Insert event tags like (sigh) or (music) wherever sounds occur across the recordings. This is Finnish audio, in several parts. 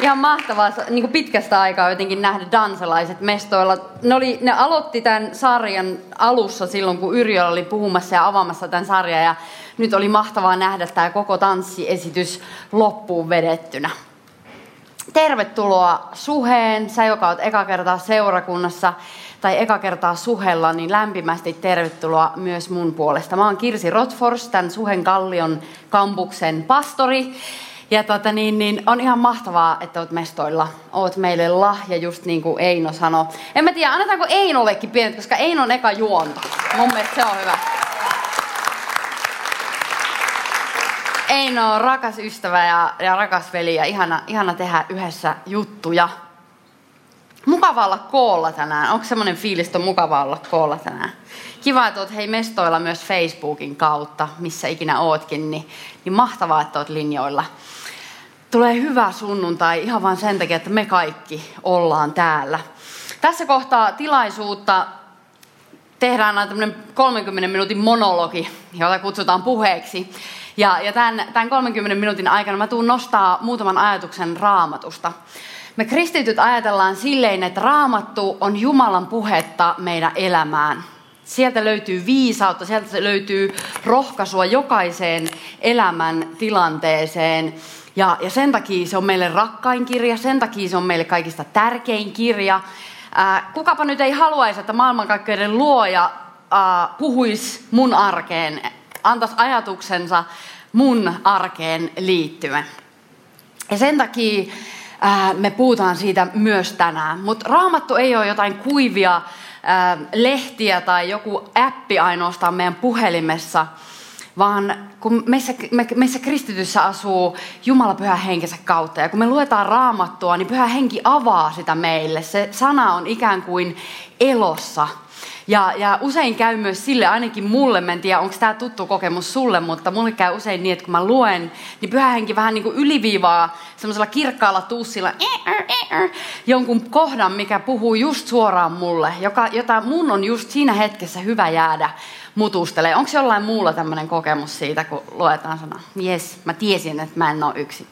Ihan mahtavaa niin kuin pitkästä aikaa jotenkin nähdä dansalaiset mestoilla. Ne, oli, ne aloitti tämän sarjan alussa silloin, kun Yrjö oli puhumassa ja avaamassa tämän sarjan. Ja nyt oli mahtavaa nähdä tämä koko tanssiesitys loppuun vedettynä. Tervetuloa Suheen, sä joka oot eka kertaa seurakunnassa tai eka kertaa Suhella, niin lämpimästi tervetuloa myös mun puolesta. Mä oon Kirsi Rotfors, tämän Suhen Kallion kampuksen pastori. Ja tota, niin, niin, on ihan mahtavaa, että oot mestoilla. Oot meille lahja, just niin kuin Eino sanoi. En mä tiedä, annetaanko Einollekin pienet, koska Eino on eka juonto. Mun mielestä se on hyvä. Eino on rakas ystävä ja, ja rakas veli ja ihana, ihana tehdä yhdessä juttuja. Mukava olla koolla tänään. Onko semmoinen fiilis, että on mukava olla koolla tänään? Kiva, että oot hei mestoilla myös Facebookin kautta, missä ikinä ootkin, niin, niin mahtavaa, että oot linjoilla. Tulee hyvä sunnuntai ihan vain sen takia, että me kaikki ollaan täällä. Tässä kohtaa tilaisuutta tehdään aina tämmöinen 30 minuutin monologi, jota kutsutaan puheeksi. Ja, ja tämän, tämän 30 minuutin aikana mä tuun nostaa muutaman ajatuksen raamatusta. Me kristityt ajatellaan silleen, että raamattu on Jumalan puhetta meidän elämään. Sieltä löytyy viisautta, sieltä löytyy rohkaisua jokaiseen elämän tilanteeseen. Ja, ja sen takia se on meille rakkain kirja, sen takia se on meille kaikista tärkein kirja. Ää, kukapa nyt ei haluaisi, että maailmankaikkeuden luoja ää, puhuisi mun arkeen, antaisi ajatuksensa mun arkeen liittyen. Ja sen takia ää, me puhutaan siitä myös tänään. Mutta raamattu ei ole jotain kuivia ää, lehtiä tai joku appi ainoastaan meidän puhelimessa, vaan kun meissä, me, meissä kristityssä asuu Jumala pyhä henkensä kautta. Ja kun me luetaan raamattua, niin pyhä henki avaa sitä meille. Se sana on ikään kuin elossa ja, ja usein käy myös sille, ainakin mulle, en tiedä onko tämä tuttu kokemus sulle, mutta mulle käy usein niin, että kun mä luen, niin pyhä henki vähän niin kuin yliviivaa semmoisella kirkkaalla tuussilla jonkun kohdan, mikä puhuu just suoraan mulle, joka, jota mun on just siinä hetkessä hyvä jäädä mutustelee. Onko jollain muulla tämmöinen kokemus siitä, kun luetaan sana? Jes, mä tiesin, että mä en ole yksi.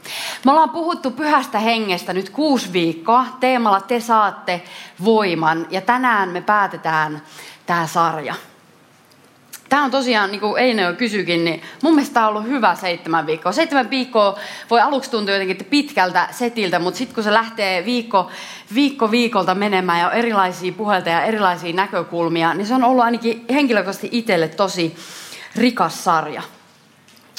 Me ollaan puhuttu pyhästä hengestä nyt kuusi viikkoa teemalla Te saatte voiman. Ja tänään me päätetään tämä sarja. Tämä on tosiaan, niin kuin Eine jo kysyikin, niin mun mielestä tämä on ollut hyvä seitsemän viikkoa. Seitsemän viikkoa voi aluksi tuntua jotenkin pitkältä setiltä, mutta sitten kun se lähtee viikko, viikko viikolta menemään ja on erilaisia puheita ja erilaisia näkökulmia, niin se on ollut ainakin henkilökohtaisesti itselle tosi rikas sarja.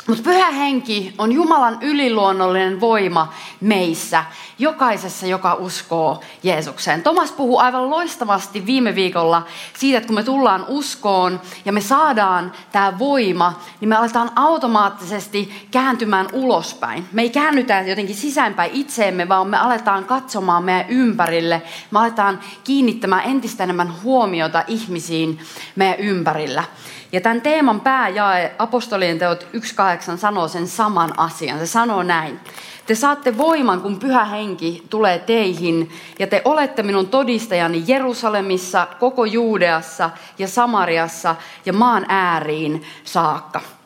Mutta pyhä henki on Jumalan yliluonnollinen voima meissä, jokaisessa, joka uskoo Jeesukseen. Thomas puhuu aivan loistavasti viime viikolla siitä, että kun me tullaan uskoon ja me saadaan tämä voima, niin me aletaan automaattisesti kääntymään ulospäin. Me ei käännytä jotenkin sisäänpäin itseemme, vaan me aletaan katsomaan meidän ympärille. Me aletaan kiinnittämään entistä enemmän huomiota ihmisiin meidän ympärillä. Ja tämän teeman pääjae, apostolien teot 1.8, sanoo sen saman asian. Se sanoo näin. Te saatte voiman, kun pyhä henki tulee teihin, ja te olette minun todistajani Jerusalemissa, koko Juudeassa ja Samariassa ja maan ääriin saakka.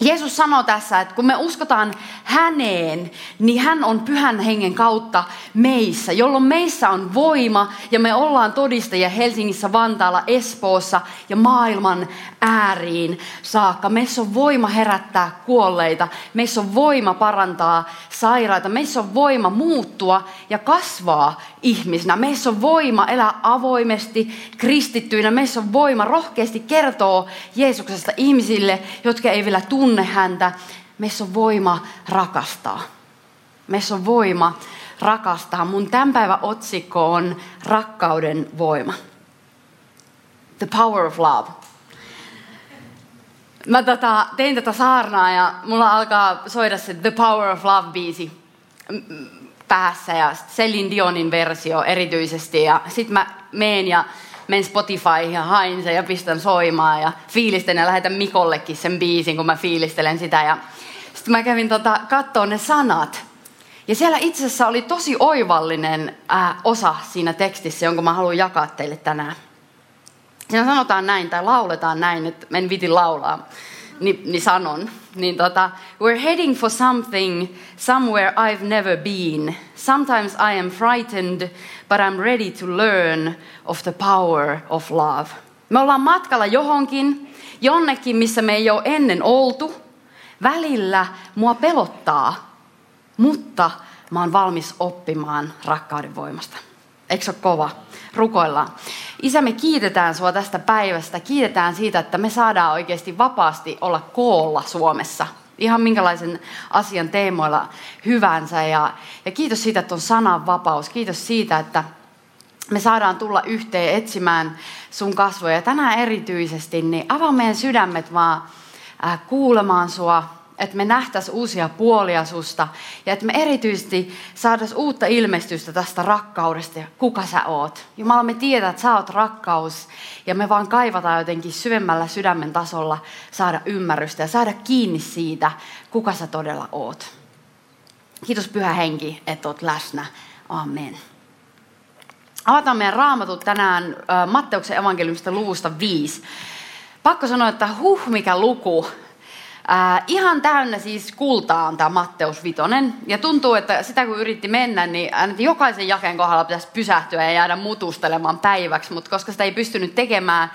Jeesus sanoo tässä, että kun me uskotaan häneen, niin hän on pyhän hengen kautta meissä, jolloin meissä on voima ja me ollaan todistajia Helsingissä, Vantaalla, Espoossa ja maailman ääriin saakka. Meissä on voima herättää kuolleita, meissä on voima parantaa sairaita, meissä on voima muuttua ja kasvaa ihmisinä. Meissä on voima elää avoimesti kristittyinä, meissä on voima rohkeasti kertoa Jeesuksesta ihmisille, jotka ei vielä tunne häntä, meissä on voima rakastaa. Meissä on voima rakastaa. Mun tämän päivän otsikko on rakkauden voima. The power of love. Mä tota, tein tätä saarnaa ja mulla alkaa soida se The Power of Love-biisi päässä ja Celine Dionin versio erityisesti. Ja sit mä meen ja menen Spotify ja hain sen ja pistän soimaan ja fiilistän ja lähetän Mikollekin sen biisin, kun mä fiilistelen sitä. Ja sitten mä kävin tota, katsoa ne sanat. Ja siellä itse asiassa oli tosi oivallinen äh, osa siinä tekstissä, jonka mä haluan jakaa teille tänään. Siinä sanotaan näin, tai lauletaan näin, että en viti laulaa, niin, niin sanon. Niin tota, we're heading for something somewhere I've never been. Sometimes I am frightened, but I'm ready to learn of the power of love. Me ollaan matkalla johonkin, jonnekin, missä me ei ole ennen oltu. Välillä mua pelottaa, mutta mä oon valmis oppimaan rakkauden voimasta. Eikö se ole kova? Rukoillaan. Isä, me kiitetään sua tästä päivästä. Kiitetään siitä, että me saadaan oikeasti vapaasti olla koolla Suomessa. Ihan minkälaisen asian teemoilla hyvänsä. Ja, ja kiitos siitä, että on sananvapaus. Kiitos siitä, että me saadaan tulla yhteen etsimään sun kasvoja. Tänään erityisesti, niin avaa meidän sydämet vaan äh, kuulemaan sua, että me nähtäisiin uusia puolia susta ja että me erityisesti saataisiin uutta ilmestystä tästä rakkaudesta ja kuka sä oot. Jumala, me tiedät, että sä oot rakkaus ja me vaan kaivataan jotenkin syvemmällä sydämen tasolla saada ymmärrystä ja saada kiinni siitä, kuka sä todella oot. Kiitos Pyhä Henki, että oot läsnä. Amen. Avataan meidän raamatut tänään Matteuksen evankeliumista luvusta 5. Pakko sanoa, että huh, mikä luku. Äh, ihan täynnä siis kultaa on tämä Matteus Vitonen. Ja tuntuu, että sitä kun yritti mennä, niin jokaisen jakeen kohdalla pitäisi pysähtyä ja jäädä mutustelemaan päiväksi. Mutta koska sitä ei pystynyt tekemään,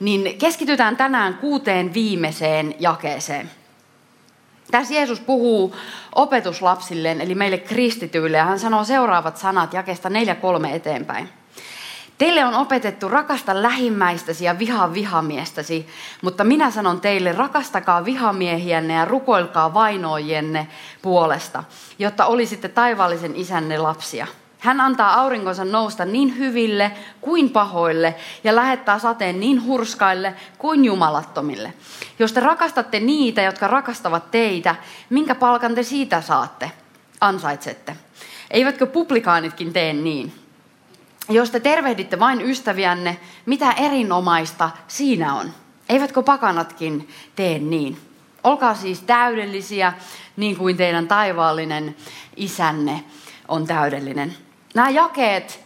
niin keskitytään tänään kuuteen viimeiseen jakeeseen. Tässä Jeesus puhuu opetuslapsilleen, eli meille kristityille, ja hän sanoo seuraavat sanat jakesta 4.3 eteenpäin. Teille on opetettu rakasta lähimmäistäsi ja vihaa vihamiestäsi, mutta minä sanon teille, rakastakaa vihamiehiänne ja rukoilkaa vainoijienne puolesta, jotta olisitte taivaallisen isänne lapsia. Hän antaa aurinkonsa nousta niin hyville kuin pahoille ja lähettää sateen niin hurskaille kuin jumalattomille. Jos te rakastatte niitä, jotka rakastavat teitä, minkä palkan te siitä saatte, ansaitsette? Eivätkö publikaanitkin tee niin? Jos te tervehditte vain ystäviänne, mitä erinomaista siinä on? Eivätkö pakanatkin tee niin? Olkaa siis täydellisiä, niin kuin teidän taivaallinen isänne on täydellinen. Nämä jakeet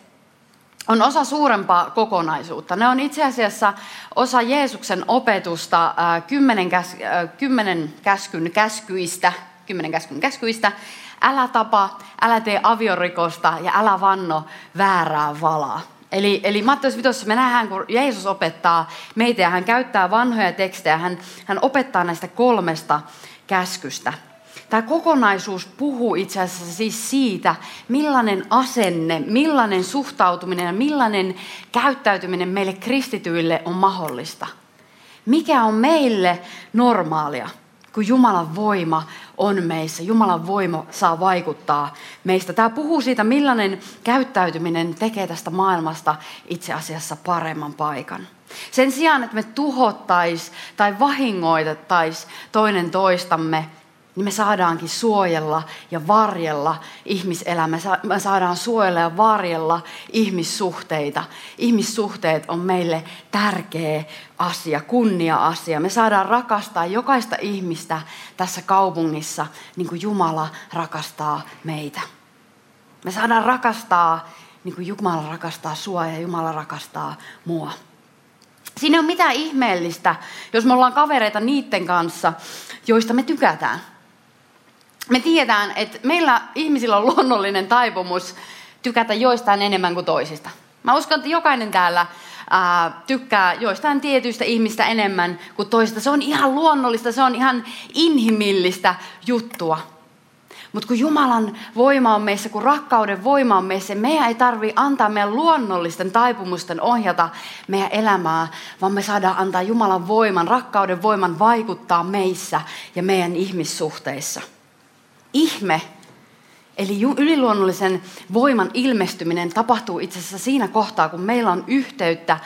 on osa suurempaa kokonaisuutta. Ne on itse asiassa osa Jeesuksen opetusta kymmenen, käs, kymmenen käskyn käskyistä, kymmenen käskyn käskyistä, älä tapa, älä tee aviorikosta ja älä vanno väärää valaa. Eli, eli Matteus 5 me nähdään, kun Jeesus opettaa meitä ja hän käyttää vanhoja tekstejä, hän, hän opettaa näistä kolmesta käskystä. Tämä kokonaisuus puhuu itse asiassa siis siitä, millainen asenne, millainen suhtautuminen ja millainen käyttäytyminen meille kristityille on mahdollista. Mikä on meille normaalia? Kun Jumalan voima on meissä. Jumalan voima saa vaikuttaa meistä. Tämä puhuu siitä, millainen käyttäytyminen tekee tästä maailmasta itse asiassa paremman paikan. Sen sijaan, että me tuhottais tai vahingoitettais toinen toistamme, niin me saadaankin suojella ja varjella ihmiselämää. Me saadaan suojella ja varjella ihmissuhteita. Ihmissuhteet on meille tärkeä asia, kunnia-asia. Me saadaan rakastaa jokaista ihmistä tässä kaupungissa niin kuin Jumala rakastaa meitä. Me saadaan rakastaa niin kuin Jumala rakastaa sua ja Jumala rakastaa mua. Siinä ei ole mitään ihmeellistä, jos me ollaan kavereita niiden kanssa, joista me tykätään me tiedetään, että meillä ihmisillä on luonnollinen taipumus tykätä joistain enemmän kuin toisista. Mä uskon, että jokainen täällä ää, tykkää joistain tietyistä ihmistä enemmän kuin toisista. Se on ihan luonnollista, se on ihan inhimillistä juttua. Mutta kun Jumalan voima on meissä, kun rakkauden voima on meissä, meidän ei tarvi antaa meidän luonnollisten taipumusten ohjata meidän elämää, vaan me saadaan antaa Jumalan voiman, rakkauden voiman vaikuttaa meissä ja meidän ihmissuhteissa ihme, eli yliluonnollisen voiman ilmestyminen tapahtuu itse asiassa siinä kohtaa, kun meillä on yhteyttä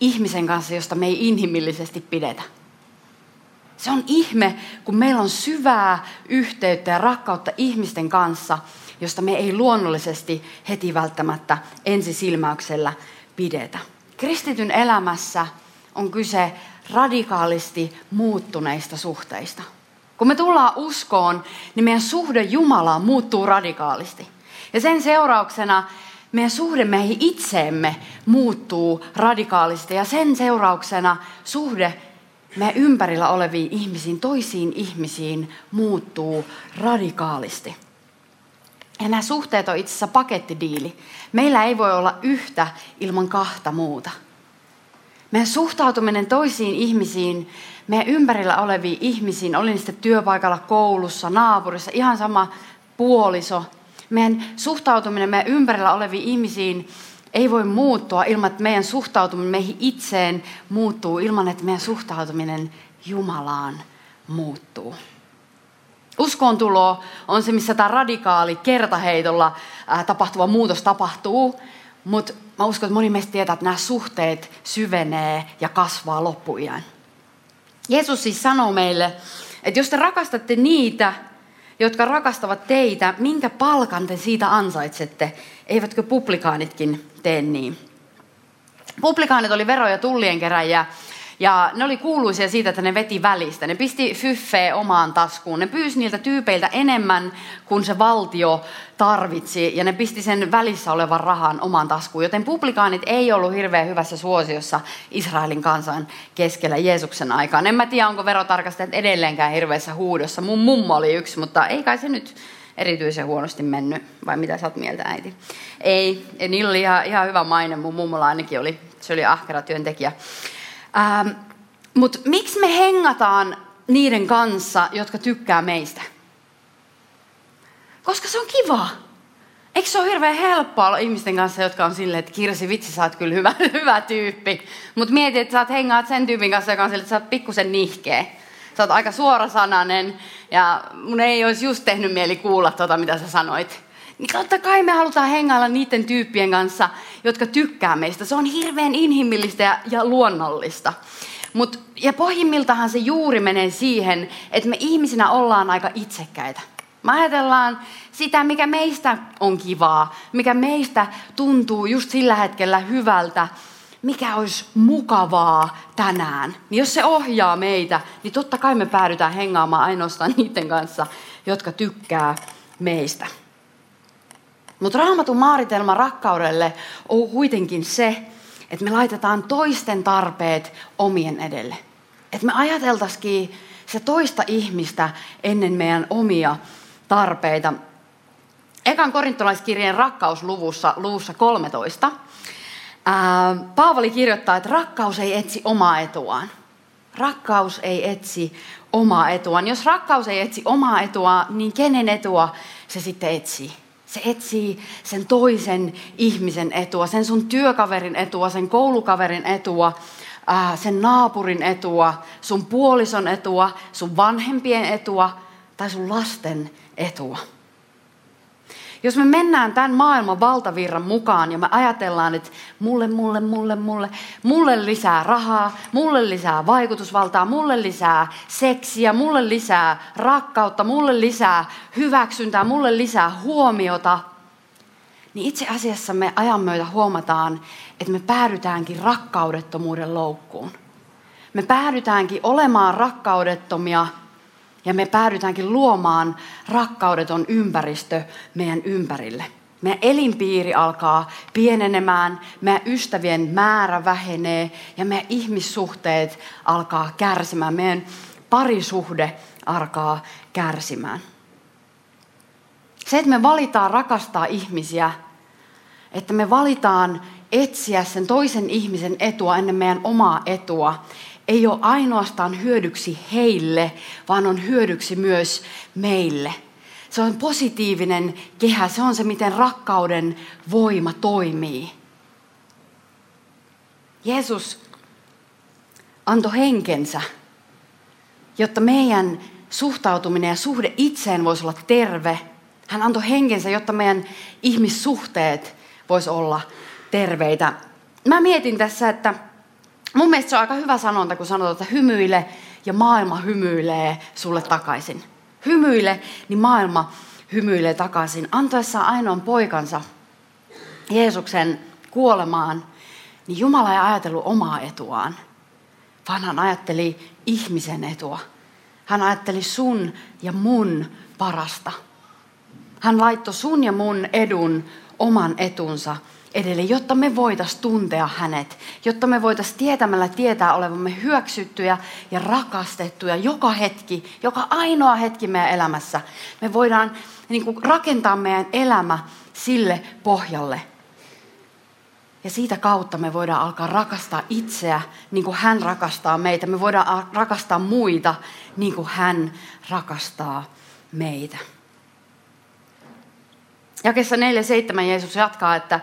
ihmisen kanssa, josta me ei inhimillisesti pidetä. Se on ihme, kun meillä on syvää yhteyttä ja rakkautta ihmisten kanssa, josta me ei luonnollisesti heti välttämättä ensisilmäyksellä pidetä. Kristityn elämässä on kyse radikaalisti muuttuneista suhteista. Kun me tullaan uskoon, niin meidän suhde Jumalaan muuttuu radikaalisti. Ja sen seurauksena meidän suhde meihin itseemme muuttuu radikaalisti. Ja sen seurauksena suhde meidän ympärillä oleviin ihmisiin, toisiin ihmisiin muuttuu radikaalisti. Ja nämä suhteet on itse asiassa pakettidiili. Meillä ei voi olla yhtä ilman kahta muuta. Meidän suhtautuminen toisiin ihmisiin, meidän ympärillä oleviin ihmisiin, oli niistä työpaikalla, koulussa, naapurissa, ihan sama puoliso. Meidän suhtautuminen meidän ympärillä oleviin ihmisiin ei voi muuttua ilman, että meidän suhtautuminen meihin itseen muuttuu, ilman että meidän suhtautuminen Jumalaan muuttuu. Uskon tulo on se, missä tämä radikaali kertaheitolla tapahtuva muutos tapahtuu, mutta mä uskon, että moni meistä tietää, että nämä suhteet syvenee ja kasvaa loppuiän. Jeesus siis sanoo meille, että jos te rakastatte niitä, jotka rakastavat teitä, minkä palkan te siitä ansaitsette? Eivätkö publikaanitkin tee niin? Publikaanit oli vero- ja tullien keräjiä ja ne oli kuuluisia siitä, että ne veti välistä. Ne pisti fyffeä omaan taskuun. Ne pyysi niiltä tyypeiltä enemmän kuin se valtio tarvitsi. Ja ne pisti sen välissä olevan rahan omaan taskuun. Joten publikaanit ei ollut hirveän hyvässä suosiossa Israelin kansan keskellä Jeesuksen aikaan. En mä tiedä, onko verotarkastajat edelleenkään hirveässä huudossa. Mun mummo oli yksi, mutta ei kai se nyt erityisen huonosti mennyt. Vai mitä sä oot mieltä, äiti? Ei, niillä oli ihan, ihan hyvä maine. Mun mummolla ainakin oli. Se oli ahkera työntekijä. Ähm, Mutta miksi me hengataan niiden kanssa, jotka tykkää meistä? Koska se on kiva. Eikö se ole hirveän helppoa olla ihmisten kanssa, jotka on silleen, että Kirsi, vitsi, sä oot kyllä hyvä, (laughs) hyvä tyyppi. Mutta mieti, että sä oot hengaat sen tyypin kanssa, joka on silleen, että sä oot pikkusen nihkeä. Sä oot aika suorasanainen ja mun ei olisi just tehnyt mieli kuulla tota, mitä sä sanoit. Niin (laughs) totta kai me halutaan hengailla niiden tyyppien kanssa, jotka tykkää meistä. Se on hirveän inhimillistä ja, ja luonnollista. Mut, ja pohjimmiltahan se juuri menee siihen, että me ihmisinä ollaan aika itsekkäitä. Me ajatellaan sitä, mikä meistä on kivaa, mikä meistä tuntuu just sillä hetkellä hyvältä, mikä olisi mukavaa tänään. Niin jos se ohjaa meitä, niin totta kai me päädytään hengaamaan ainoastaan niiden kanssa, jotka tykkää meistä. Mutta raamatun maaritelma rakkaudelle on kuitenkin se, että me laitetaan toisten tarpeet omien edelle. Että me ajateltaisikin se toista ihmistä ennen meidän omia tarpeita. Ekan korintolaiskirjeen rakkausluvussa, luvussa 13, ää, Paavali kirjoittaa, että rakkaus ei etsi omaa etuaan. Rakkaus ei etsi omaa etuaan. Jos rakkaus ei etsi omaa etuaan, niin kenen etua se sitten etsii? Se etsii sen toisen ihmisen etua, sen sun työkaverin etua, sen koulukaverin etua, sen naapurin etua, sun puolison etua, sun vanhempien etua tai sun lasten etua. Jos me mennään tämän maailman valtavirran mukaan ja me ajatellaan, että mulle, mulle, mulle, mulle, mulle lisää rahaa, mulle lisää vaikutusvaltaa, mulle lisää seksiä, mulle lisää rakkautta, mulle lisää hyväksyntää, mulle lisää huomiota, niin itse asiassa me ajan myötä huomataan, että me päädytäänkin rakkaudettomuuden loukkuun. Me päädytäänkin olemaan rakkaudettomia ja me päädytäänkin luomaan rakkaudeton ympäristö meidän ympärille. Meidän elinpiiri alkaa pienenemään, meidän ystävien määrä vähenee ja meidän ihmissuhteet alkaa kärsimään. Meidän parisuhde alkaa kärsimään. Se, että me valitaan rakastaa ihmisiä, että me valitaan etsiä sen toisen ihmisen etua ennen meidän omaa etua, ei ole ainoastaan hyödyksi heille, vaan on hyödyksi myös meille. Se on positiivinen kehä, se on se, miten rakkauden voima toimii. Jeesus antoi henkensä, jotta meidän suhtautuminen ja suhde itseen voisi olla terve. Hän antoi henkensä, jotta meidän ihmissuhteet voisi olla terveitä. Mä mietin tässä, että Mun mielestä se on aika hyvä sanonta, kun sanotaan, että hymyile ja maailma hymyilee sulle takaisin. Hymyile, niin maailma hymyilee takaisin. Antoessaan ainoan poikansa Jeesuksen kuolemaan, niin Jumala ei ajatellut omaa etuaan, vaan hän ajatteli ihmisen etua. Hän ajatteli sun ja mun parasta. Hän laittoi sun ja mun edun oman etunsa edelle, jotta me voitaisiin tuntea hänet, jotta me voitaisiin tietämällä tietää olevamme hyväksyttyjä ja rakastettuja joka hetki, joka ainoa hetki meidän elämässä. Me voidaan niin kuin, rakentaa meidän elämä sille pohjalle. Ja siitä kautta me voidaan alkaa rakastaa itseä niin kuin hän rakastaa meitä. Me voidaan rakastaa muita niin kuin hän rakastaa meitä. Jakessa 4.7 Jeesus jatkaa, että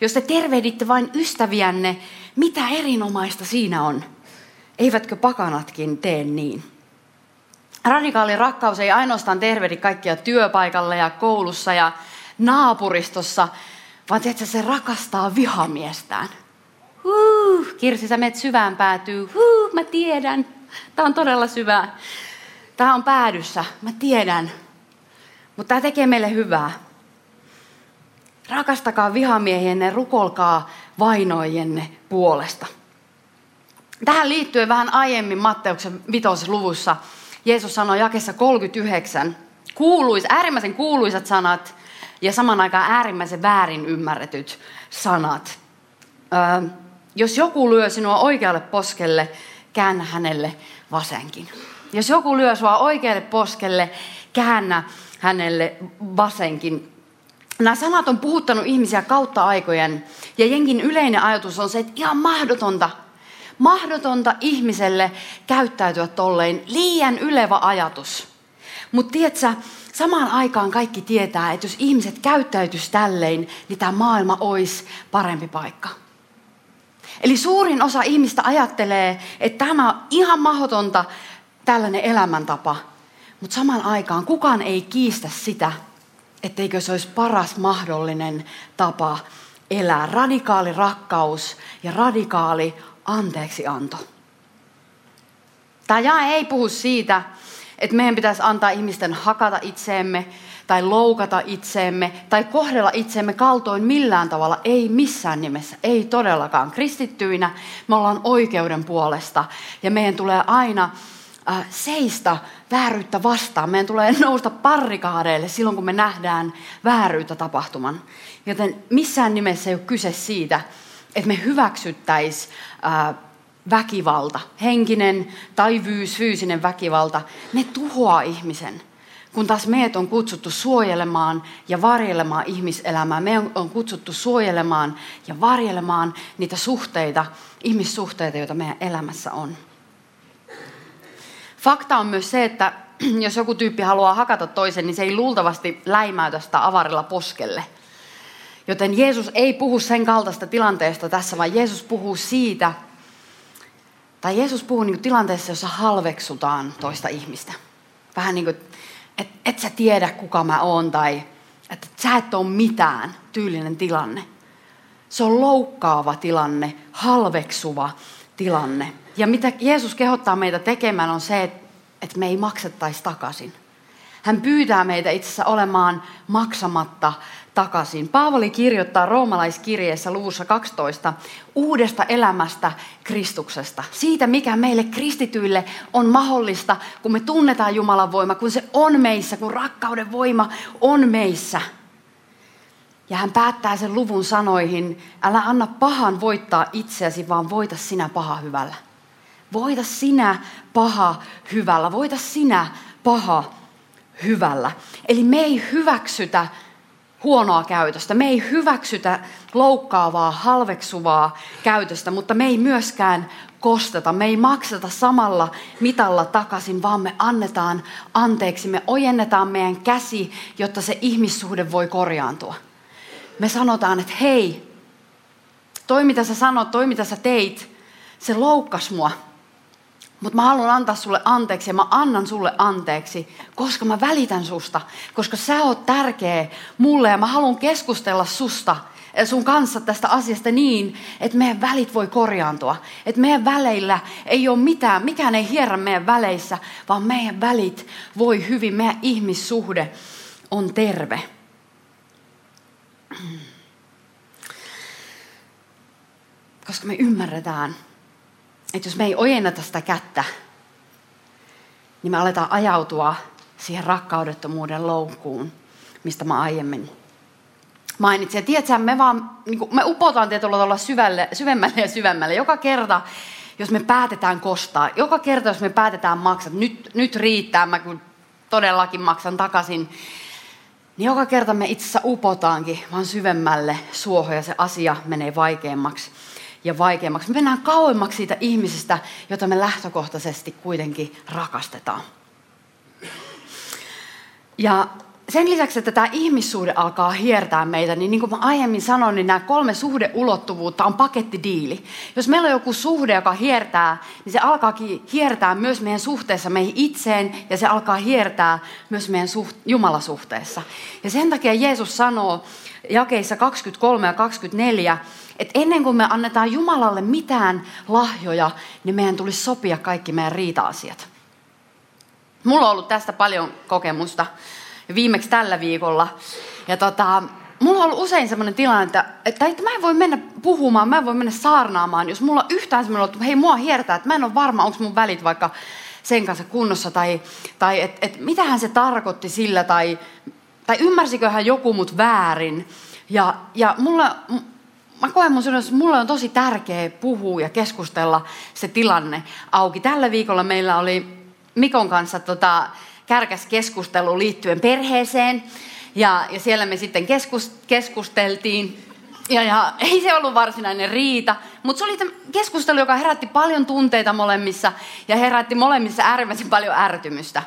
jos te tervehditte vain ystäviänne, mitä erinomaista siinä on? Eivätkö pakanatkin tee niin? Radikaali rakkaus ei ainoastaan tervehdi kaikkia työpaikalla ja koulussa ja naapuristossa, vaan että se rakastaa vihamiestään. Huu, Kirsi, sä menet syvään päätyy. Huu, mä tiedän. Tämä on todella syvää. Tämä on päädyssä, mä tiedän. Mutta tämä tekee meille hyvää. Rakastakaa vihamiehienne, rukolkaa vainoijenne puolesta. Tähän liittyen vähän aiemmin Matteuksen vitosluvussa Jeesus sanoi jakessa 39 kuuluis, äärimmäisen kuuluisat sanat ja saman aikaan äärimmäisen väärin ymmärretyt sanat. Öö, jos joku lyö sinua oikealle poskelle, käännä hänelle vasenkin. Jos joku lyö sinua oikealle poskelle, käännä hänelle vasenkin. Nämä sanat on puhuttanut ihmisiä kautta aikojen. Ja jenkin yleinen ajatus on se, että ihan mahdotonta, mahdotonta ihmiselle käyttäytyä tollein. Liian ylevä ajatus. Mutta tiedätkö, samaan aikaan kaikki tietää, että jos ihmiset käyttäytyis tällein, niin tämä maailma olisi parempi paikka. Eli suurin osa ihmistä ajattelee, että tämä on ihan mahdotonta tällainen elämäntapa. Mutta samaan aikaan kukaan ei kiistä sitä, etteikö se olisi paras mahdollinen tapa elää. Radikaali rakkaus ja radikaali anteeksianto. Tämä jae ei puhu siitä, että meidän pitäisi antaa ihmisten hakata itseemme tai loukata itseemme tai kohdella itseemme kaltoin millään tavalla. Ei missään nimessä, ei todellakaan. Kristittyinä me ollaan oikeuden puolesta ja meidän tulee aina äh, seistä vääryyttä vastaan. Meidän tulee nousta parrikaadeille silloin, kun me nähdään vääryyttä tapahtuman. Joten missään nimessä ei ole kyse siitä, että me hyväksyttäisiin äh, väkivalta, henkinen tai fyysinen väkivalta, ne tuhoaa ihmisen. Kun taas meidät on kutsuttu suojelemaan ja varjelemaan ihmiselämää. Me on kutsuttu suojelemaan ja varjelemaan niitä suhteita, ihmissuhteita, joita meidän elämässä on. Fakta on myös se, että (clears throat) jos joku tyyppi haluaa hakata toisen, niin se ei luultavasti läimäytä sitä avarilla poskelle. Joten Jeesus ei puhu sen kaltaista tilanteesta tässä, vaan Jeesus puhuu siitä, tai Jeesus puhuu niin tilanteessa, jossa halveksutaan toista ihmistä. Vähän niin kuin, että et sä tiedä kuka mä oon tai että sä et ole mitään tyylinen tilanne. Se on loukkaava tilanne, halveksuva tilanne. Ja mitä Jeesus kehottaa meitä tekemään on se, että me ei maksettaisi takaisin. Hän pyytää meitä itse asiassa olemaan maksamatta takaisin. Paavali kirjoittaa roomalaiskirjeessä luvussa 12 uudesta elämästä Kristuksesta. Siitä, mikä meille kristityille on mahdollista, kun me tunnetaan Jumalan voima, kun se on meissä, kun rakkauden voima on meissä. Ja hän päättää sen luvun sanoihin, älä anna pahan voittaa itseäsi, vaan voita sinä paha hyvällä. Voita sinä paha hyvällä. Voita sinä paha hyvällä. Eli me ei hyväksytä huonoa käytöstä. Me ei hyväksytä loukkaavaa, halveksuvaa käytöstä, mutta me ei myöskään kosteta. Me ei makseta samalla mitalla takaisin, vaan me annetaan anteeksi. Me ojennetaan meidän käsi, jotta se ihmissuhde voi korjaantua. Me sanotaan, että hei, toi mitä sä sanot, toi mitä sä teit, se loukkas mua. Mutta mä haluan antaa sulle anteeksi ja mä annan sulle anteeksi, koska mä välitän susta, koska sä oot tärkeä mulle ja mä haluan keskustella susta. sun kanssa tästä asiasta niin, että meidän välit voi korjaantua. Että meidän väleillä ei ole mitään, mikään ei hierrä meidän väleissä, vaan meidän välit voi hyvin, meidän ihmissuhde on terve. Koska me ymmärretään, että jos me ei ojenneta sitä kättä, niin me aletaan ajautua siihen rakkaudettomuuden loukkuun, mistä mä aiemmin mainitsin. Ja tiedätkö, me vaan, niin kuin, me upotaan tietyllä tavalla syvälle, syvemmälle ja syvemmälle. Joka kerta, jos me päätetään kostaa, joka kerta, jos me päätetään maksaa, nyt, nyt riittää, mä kun todellakin maksan takaisin, niin joka kerta me itse asiassa upotaankin vaan syvemmälle suohon ja se asia menee vaikeammaksi ja vaikeammaksi. Me mennään kauemmaksi siitä ihmisestä, jota me lähtökohtaisesti kuitenkin rakastetaan. Ja sen lisäksi, että tämä ihmissuhde alkaa hiertää meitä, niin niin kuin mä aiemmin sanoin, niin nämä kolme suhdeulottuvuutta on pakettidiili. Jos meillä on joku suhde, joka hiertää, niin se alkaakin hiertää myös meidän suhteessa meihin itseen ja se alkaa hiertää myös meidän suht- Jumalasuhteessa. Ja sen takia Jeesus sanoo jakeissa 23 ja 24, että ennen kuin me annetaan Jumalalle mitään lahjoja, niin meidän tulisi sopia kaikki meidän riita-asiat. Mulla on ollut tästä paljon kokemusta viimeksi tällä viikolla. Ja tota, mulla on ollut usein sellainen tilanne, että, että, että mä en voi mennä puhumaan, mä en voi mennä saarnaamaan, jos mulla yhtään semmoinen, että hei mua hiertää, että mä en ole varma, onko mun välit vaikka sen kanssa kunnossa, tai, tai että et, mitähän se tarkoitti sillä, tai, tai ymmärsiköhän joku mut väärin. Ja, ja mulla, mä koen mun että mulle on tosi tärkeä puhua ja keskustella se tilanne auki. Tällä viikolla meillä oli Mikon kanssa tota, kärkäs keskustelu liittyen perheeseen. Ja, ja siellä me sitten keskus, keskusteltiin. Ja, ja ei se ollut varsinainen riita, mutta se oli keskustelu, joka herätti paljon tunteita molemmissa ja herätti molemmissa äärimmäisen paljon ärtymystä.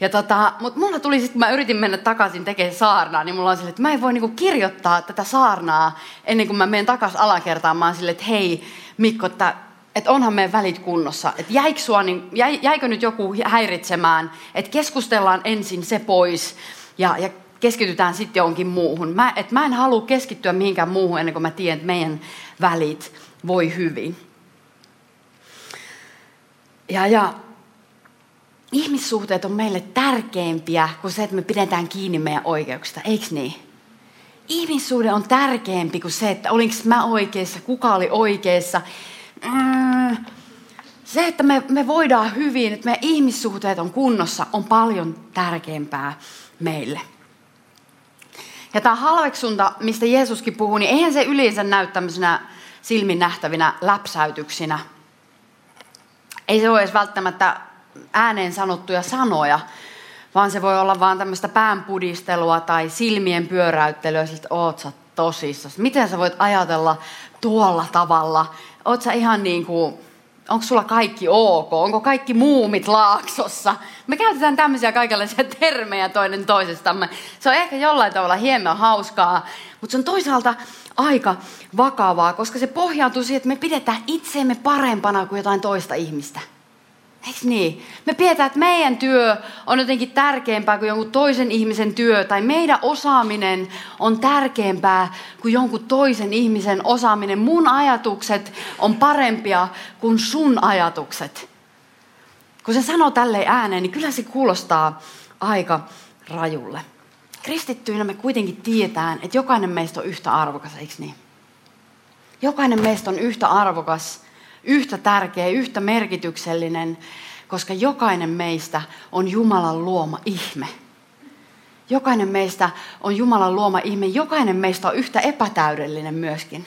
Ja tota, mutta mulla tuli sitten, kun mä yritin mennä takaisin tekemään saarnaa, niin mulla on silleen, että mä en voi niinku kirjoittaa tätä saarnaa ennen kuin mä menen takaisin alakertaan. Mä oon silleen, että hei Mikko, että että onhan meidän välit kunnossa. Että jäikö, sua, niin, jäi, jäikö nyt joku häiritsemään, että keskustellaan ensin se pois ja, ja keskitytään sitten johonkin muuhun. Mä, et mä en halua keskittyä mihinkään muuhun ennen kuin mä tiedän, että meidän välit voi hyvin. Ja, ja ihmissuhteet on meille tärkeimpiä kuin se, että me pidetään kiinni meidän oikeuksista, eikö niin? Ihmissuhde on tärkeämpi kuin se, että olinko mä oikeassa, kuka oli oikeassa. Mm, se, että me, me voidaan hyvin, että meidän ihmissuhteet on kunnossa, on paljon tärkeämpää meille. Ja tämä halveksunta, mistä Jeesuskin puhuu, niin eihän se yleensä näy tämmöisenä silmin nähtävinä läpsäytyksinä. Ei se ole edes välttämättä ääneen sanottuja sanoja, vaan se voi olla vaan tämmöistä päänpudistelua tai silmien pyöräyttelyä, että oot sä tosissas. Miten sä voit ajatella tuolla tavalla? Oot sä ihan niin kuin, onko sulla kaikki ok? Onko kaikki muumit laaksossa? Me käytetään tämmöisiä kaikenlaisia termejä toinen toisestamme. Se on ehkä jollain tavalla hieman hauskaa, mutta se on toisaalta aika vakavaa, koska se pohjautuu siihen, että me pidetään itseemme parempana kuin jotain toista ihmistä. Eikö niin? Me pidetään, että meidän työ on jotenkin tärkeämpää kuin jonkun toisen ihmisen työ, tai meidän osaaminen on tärkeämpää kuin jonkun toisen ihmisen osaaminen. Mun ajatukset on parempia kuin sun ajatukset. Kun se sanoo tälleen ääneen, niin kyllä se kuulostaa aika rajulle. Kristittyinä me kuitenkin tietään, että jokainen meistä on yhtä arvokas, eikö niin? Jokainen meistä on yhtä arvokas yhtä tärkeä, yhtä merkityksellinen, koska jokainen meistä on Jumalan luoma ihme. Jokainen meistä on Jumalan luoma ihme. Jokainen meistä on yhtä epätäydellinen myöskin.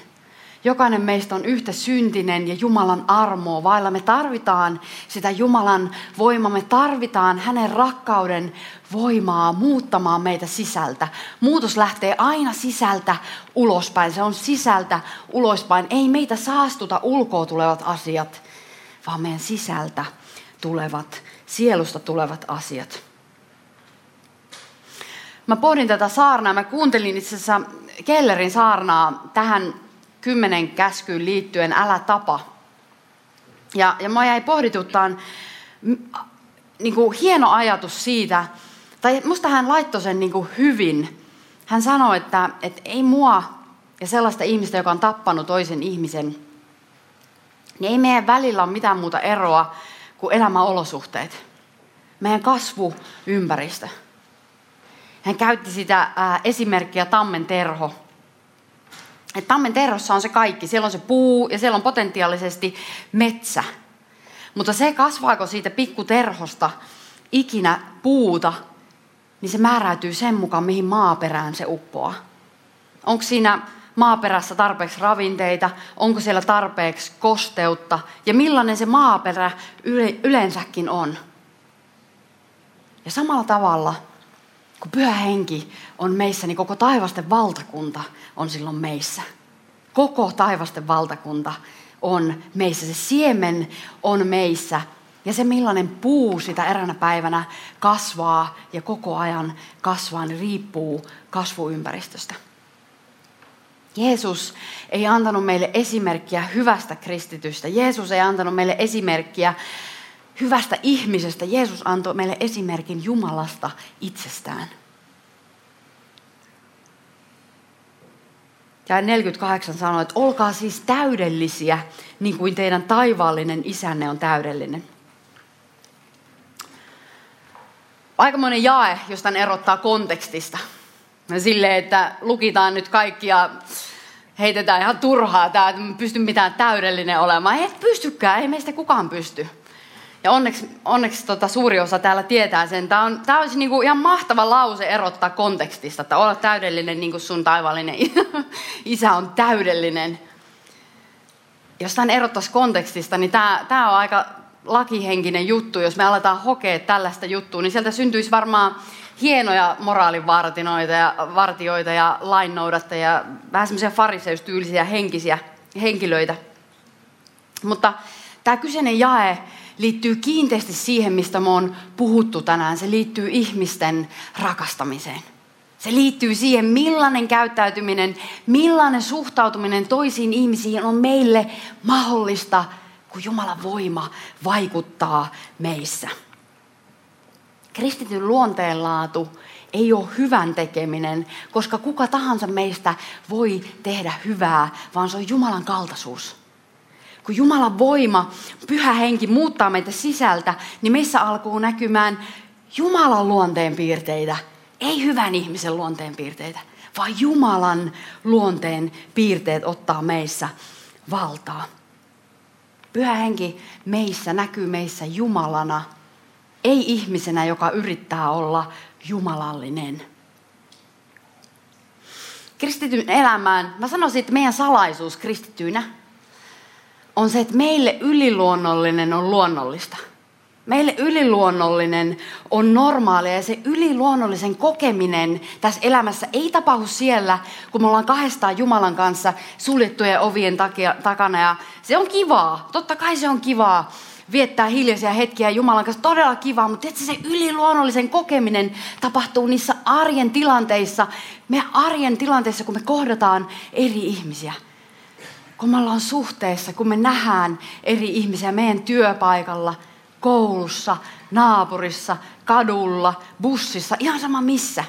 Jokainen meistä on yhtä syntinen ja Jumalan armoa vailla. Me tarvitaan sitä Jumalan voimaa, me tarvitaan hänen rakkauden voimaa muuttamaan meitä sisältä. Muutos lähtee aina sisältä ulospäin. Se on sisältä ulospäin. Ei meitä saastuta ulkoa tulevat asiat, vaan meidän sisältä tulevat, sielusta tulevat asiat. Mä pohdin tätä saarnaa. Mä kuuntelin itse asiassa Kellerin saarnaa tähän kymmenen käskyyn liittyen, älä tapa. Ja, ja mä jäi pohdituttaan niin kuin hieno ajatus siitä, tai musta hän laittoi sen niin kuin hyvin. Hän sanoi, että, että ei mua ja sellaista ihmistä, joka on tappanut toisen ihmisen, niin ei meidän välillä ole mitään muuta eroa kuin elämäolosuhteet. Meidän kasvuympäristö. Hän käytti sitä esimerkkiä Tammen terho. Et tammen terhossa on se kaikki. Siellä on se puu ja siellä on potentiaalisesti metsä. Mutta se, kasvaako siitä pikkuterhosta ikinä puuta, niin se määräytyy sen mukaan, mihin maaperään se uppoaa. Onko siinä maaperässä tarpeeksi ravinteita, onko siellä tarpeeksi kosteutta ja millainen se maaperä yleensäkin on. Ja samalla tavalla, kun pyhä henki on meissä, niin koko taivasten valtakunta on silloin meissä. Koko taivasten valtakunta on meissä. Se siemen on meissä. Ja se millainen puu sitä eräänä päivänä kasvaa ja koko ajan kasvaa, niin riippuu kasvuympäristöstä. Jeesus ei antanut meille esimerkkiä hyvästä kristitystä. Jeesus ei antanut meille esimerkkiä hyvästä ihmisestä. Jeesus antoi meille esimerkin Jumalasta itsestään. Ja 48 sanoi, että olkaa siis täydellisiä, niin kuin teidän taivaallinen isänne on täydellinen. Aikamoinen jae, josta erottaa kontekstista. Silleen, että lukitaan nyt kaikki ja heitetään ihan turhaa että pysty mitään täydellinen olemaan. Ei pystykään, ei meistä kukaan pysty. Ja onneksi, onneksi tota, suuri osa täällä tietää sen. Tämä, on, tämä olisi niinku ihan mahtava lause erottaa kontekstista, että olla täydellinen niin kuin sun taivallinen (laughs) isä on täydellinen. Jos tämän erottaisi kontekstista, niin tämä, tämä on aika lakihenkinen juttu. Jos me aletaan hokea tällaista juttua, niin sieltä syntyisi varmaan hienoja moraalinvartinoita ja vartioita ja lainnoudattajia, vähän semmoisia fariseustyylisiä henkisiä henkilöitä. Mutta tämä kyseinen jae liittyy kiinteästi siihen, mistä me on puhuttu tänään. Se liittyy ihmisten rakastamiseen. Se liittyy siihen, millainen käyttäytyminen, millainen suhtautuminen toisiin ihmisiin on meille mahdollista, kun Jumalan voima vaikuttaa meissä. Kristityn luonteenlaatu ei ole hyvän tekeminen, koska kuka tahansa meistä voi tehdä hyvää, vaan se on Jumalan kaltaisuus. Kun Jumalan voima, pyhä henki muuttaa meitä sisältä, niin meissä alkuu näkymään Jumalan luonteen piirteitä, ei hyvän ihmisen luonteen piirteitä, vaan Jumalan luonteen piirteet ottaa meissä valtaa. Pyhä henki meissä näkyy meissä Jumalana – ei ihmisenä, joka yrittää olla jumalallinen. Kristityn elämään, mä sanoisin, että meidän salaisuus kristittyinä on se, että meille yliluonnollinen on luonnollista. Meille yliluonnollinen on normaalia ja se yliluonnollisen kokeminen tässä elämässä ei tapahdu siellä, kun me ollaan kahdestaan Jumalan kanssa suljettujen ovien takia, takana ja se on kivaa. Totta kai se on kivaa viettää hiljaisia hetkiä Jumalan kanssa. Todella kiva, mutta että se yliluonnollisen kokeminen tapahtuu niissä arjen tilanteissa. Me arjen tilanteissa, kun me kohdataan eri ihmisiä. Kun me ollaan suhteessa, kun me nähdään eri ihmisiä meidän työpaikalla, koulussa, naapurissa, kadulla, bussissa, ihan sama missä.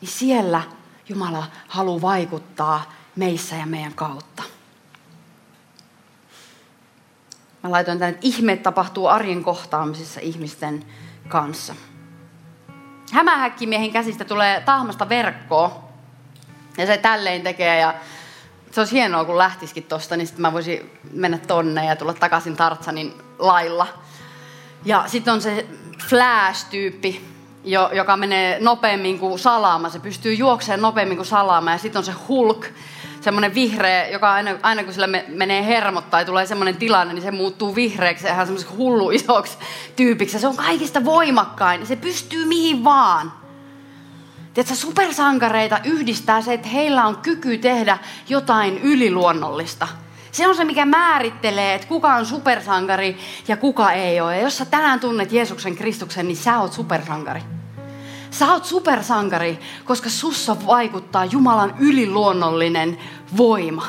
Niin siellä Jumala haluaa vaikuttaa meissä ja meidän kautta. Mä laitoin tänne, että ihmeet tapahtuu arjen kohtaamisessa ihmisten kanssa. Hämähäkkimiehen käsistä tulee tahmasta verkkoa. Ja se tälleen tekee ja se olisi hienoa, kun lähtisikin tosta, niin sitten mä voisin mennä tonne ja tulla takaisin Tartsanin lailla. Ja sitten on se Flash-tyyppi, joka menee nopeammin kuin salaama. Se pystyy juoksemaan nopeammin kuin salaama. Ja sitten on se Hulk, semmoinen vihreä, joka aina, aina kun sillä me, menee hermot tai tulee semmoinen tilanne, niin se muuttuu vihreäksi ihan semmoiseksi hullu isoksi tyypiksi. se on kaikista voimakkain. Se pystyy mihin vaan. Tiedätkö, supersankareita yhdistää se, että heillä on kyky tehdä jotain yliluonnollista. Se on se, mikä määrittelee, että kuka on supersankari ja kuka ei ole. Ja jos sä tänään tunnet Jeesuksen Kristuksen, niin sä oot supersankari. Sä oot supersankari, koska sussa vaikuttaa Jumalan yliluonnollinen voima.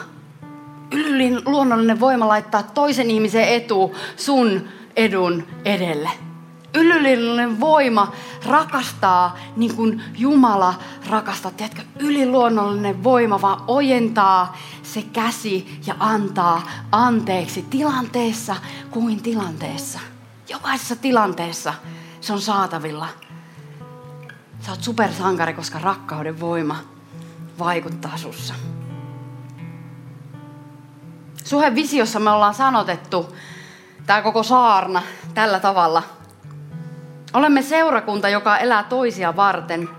Yliluonnollinen voima laittaa toisen ihmisen etu sun edun edelle. Ylillinen voima rakastaa niin kuin Jumala rakastaa. Tiedätkö, yliluonnollinen voima vaan ojentaa se käsi ja antaa anteeksi tilanteessa kuin tilanteessa. Jokaisessa tilanteessa se on saatavilla. Sä oot supersankari, koska rakkauden voima vaikuttaa sussa. Suhen visiossa me ollaan sanotettu tämä koko saarna tällä tavalla. Olemme seurakunta, joka elää toisia varten.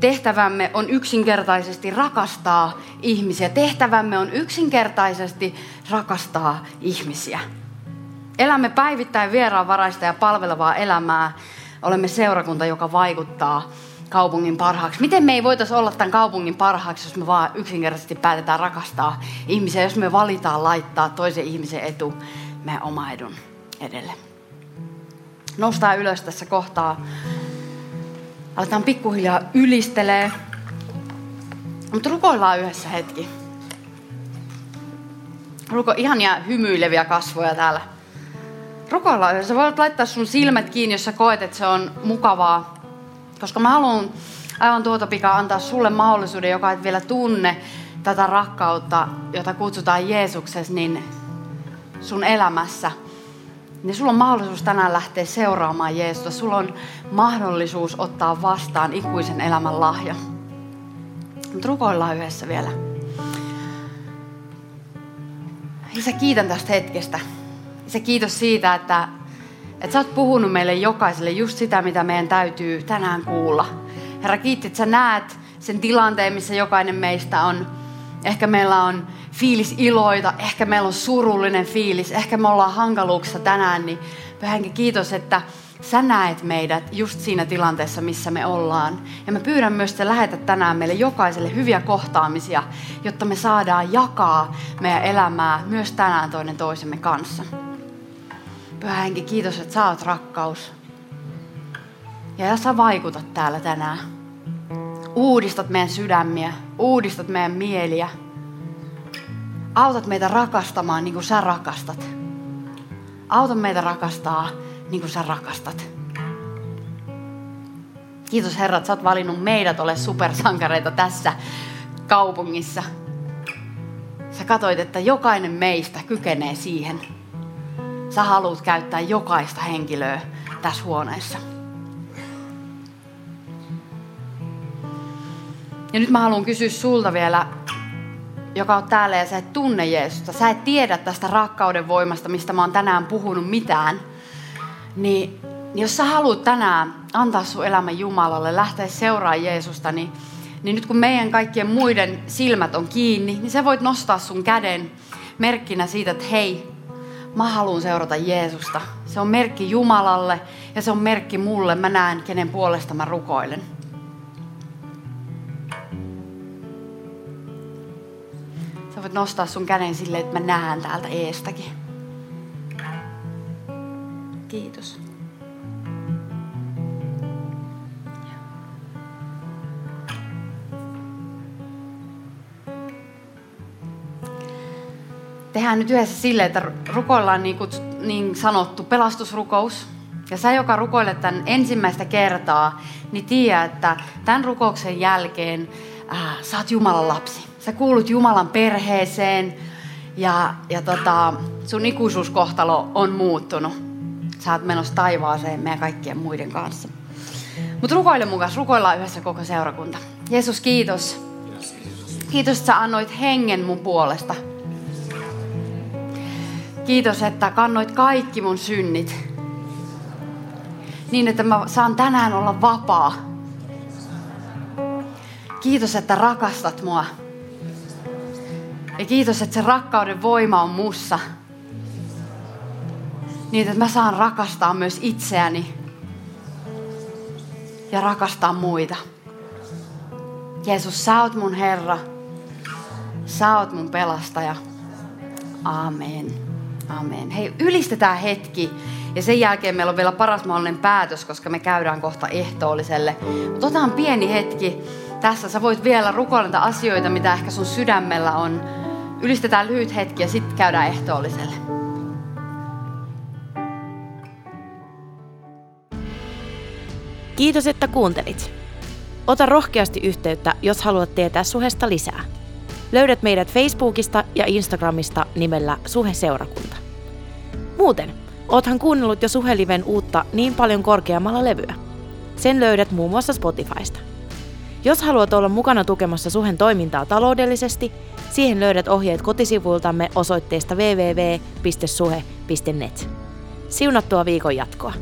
Tehtävämme on yksinkertaisesti rakastaa ihmisiä. Tehtävämme on yksinkertaisesti rakastaa ihmisiä. Elämme päivittäin vieraanvaraista ja palvelevaa elämää. Olemme seurakunta, joka vaikuttaa kaupungin parhaaksi. Miten me ei voitaisi olla tämän kaupungin parhaaksi, jos me vaan yksinkertaisesti päätetään rakastaa ihmisiä, jos me valitaan laittaa toisen ihmisen etu meidän oma edun edelle. Noustaa ylös tässä kohtaa. Aletaan pikkuhiljaa ylistelee. Mutta rukoillaan yhdessä hetki. Ruko ihania hymyileviä kasvoja täällä. Rukoillaan yhdessä. Voit laittaa sun silmät kiinni, jos sä koet, että se on mukavaa. Koska mä haluan aivan tuota pikaa antaa sulle mahdollisuuden, joka et vielä tunne tätä rakkautta, jota kutsutaan Jeesuksessa, niin sun elämässä, niin sulla on mahdollisuus tänään lähteä seuraamaan Jeesusta. Sulla on mahdollisuus ottaa vastaan ikuisen elämän lahja. Mutta rukoillaan yhdessä vielä. Isä, kiitän tästä hetkestä. Isä, kiitos siitä, että, että sä oot puhunut meille jokaiselle just sitä, mitä meidän täytyy tänään kuulla. Herra, kiitti, että sä näet sen tilanteen, missä jokainen meistä on. Ehkä meillä on fiilis iloita, ehkä meillä on surullinen fiilis, ehkä me ollaan hankaluuksissa tänään, niin Pyhänkin kiitos, että sä näet meidät just siinä tilanteessa, missä me ollaan. Ja mä pyydän myös, että lähetät tänään meille jokaiselle hyviä kohtaamisia, jotta me saadaan jakaa meidän elämää myös tänään toinen toisemme kanssa. Pyhä Henki, kiitos, että sä oot rakkaus. Ja sä vaikutat täällä tänään. Uudistat meidän sydämiä, uudistat meidän mieliä. Autat meitä rakastamaan niin kuin sä rakastat. Auta meitä rakastaa niin kuin sä rakastat. Kiitos Herra, että sä oot valinnut meidät ole supersankareita tässä kaupungissa. Sä katoit, että jokainen meistä kykenee siihen. Sä haluat käyttää jokaista henkilöä tässä huoneessa. Ja nyt mä haluan kysyä sulta vielä joka on täällä ja sä et tunne Jeesusta, sä et tiedä tästä rakkauden voimasta, mistä mä oon tänään puhunut mitään, niin, niin jos sä haluat tänään antaa sun elämän Jumalalle, lähteä seuraamaan Jeesusta, niin, niin nyt kun meidän kaikkien muiden silmät on kiinni, niin sä voit nostaa sun käden merkkinä siitä, että hei, mä haluan seurata Jeesusta. Se on merkki Jumalalle ja se on merkki mulle. Mä näen, kenen puolesta mä rukoilen. Voit nostaa sun käden silleen, että mä näen täältä eestäkin. Kiitos. Tehdään nyt yhdessä silleen, että rukoillaan niin, kutsut, niin sanottu pelastusrukous. Ja sä, joka rukoilet tämän ensimmäistä kertaa, niin tiedä, että tämän rukouksen jälkeen äh, sä oot Jumalan lapsi sä kuulut Jumalan perheeseen ja, ja tota, sun ikuisuuskohtalo on muuttunut. Sä oot menossa taivaaseen meidän kaikkien muiden kanssa. Mutta rukoile mukaan, rukoillaan yhdessä koko seurakunta. Jeesus, kiitos. Kiitos, että sä annoit hengen mun puolesta. Kiitos, että kannoit kaikki mun synnit. Niin, että mä saan tänään olla vapaa. Kiitos, että rakastat mua. Ja kiitos, että se rakkauden voima on mussa. Niin, että mä saan rakastaa myös itseäni ja rakastaa muita. Jeesus, sä oot mun Herra. Sä oot mun pelastaja. Amen. Amen. Hei, ylistetään hetki. Ja sen jälkeen meillä on vielä paras mahdollinen päätös, koska me käydään kohta ehtoolliselle. Mutta otetaan pieni hetki tässä. Sä voit vielä rukoilla asioita, mitä ehkä sun sydämellä on Ylistetään lyhyt hetki ja sitten käydään ehtoolliselle. Kiitos, että kuuntelit. Ota rohkeasti yhteyttä, jos haluat tietää Suhesta lisää. Löydät meidät Facebookista ja Instagramista nimellä Suhe-seurakunta. Muuten, oothan kuunnellut jo Suheliven uutta niin paljon korkeammalla levyä. Sen löydät muun muassa Spotifysta. Jos haluat olla mukana tukemassa Suhen toimintaa taloudellisesti, siihen löydät ohjeet kotisivuiltamme osoitteesta www.suhe.net. Siunattua viikon jatkoa!